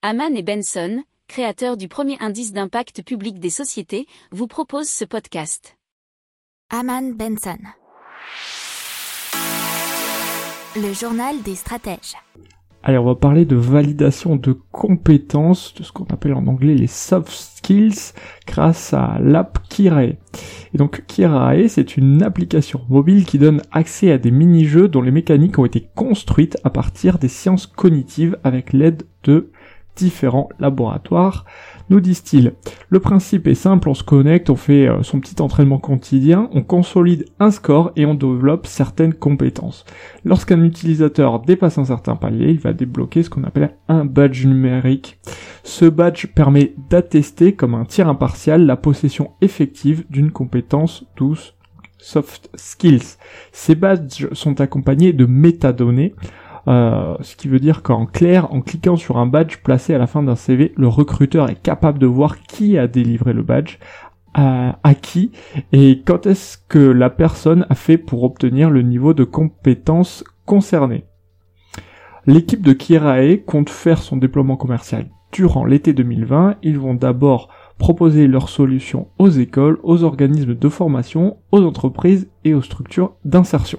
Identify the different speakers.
Speaker 1: Haman et Benson, créateurs du premier indice d'impact public des sociétés, vous proposent ce podcast.
Speaker 2: Haman Benson. Le journal des stratèges.
Speaker 3: Allez, on va parler de validation de compétences, de ce qu'on appelle en anglais les soft skills, grâce à l'app Kirae. Et donc Kirae, c'est une application mobile qui donne accès à des mini-jeux dont les mécaniques ont été construites à partir des sciences cognitives avec l'aide de différents laboratoires, nous disent-ils. Le principe est simple, on se connecte, on fait euh, son petit entraînement quotidien, on consolide un score et on développe certaines compétences. Lorsqu'un utilisateur dépasse un certain palier, il va débloquer ce qu'on appelle un badge numérique. Ce badge permet d'attester comme un tir impartial la possession effective d'une compétence douce soft skills. Ces badges sont accompagnés de métadonnées euh, ce qui veut dire qu'en clair, en cliquant sur un badge placé à la fin d'un CV, le recruteur est capable de voir qui a délivré le badge, à, qui, et quand est-ce que la personne a fait pour obtenir le niveau de compétence concerné. L'équipe de Kirae compte faire son déploiement commercial durant l'été 2020. Ils vont d'abord proposer leurs solutions aux écoles, aux organismes de formation, aux entreprises et aux structures d'insertion.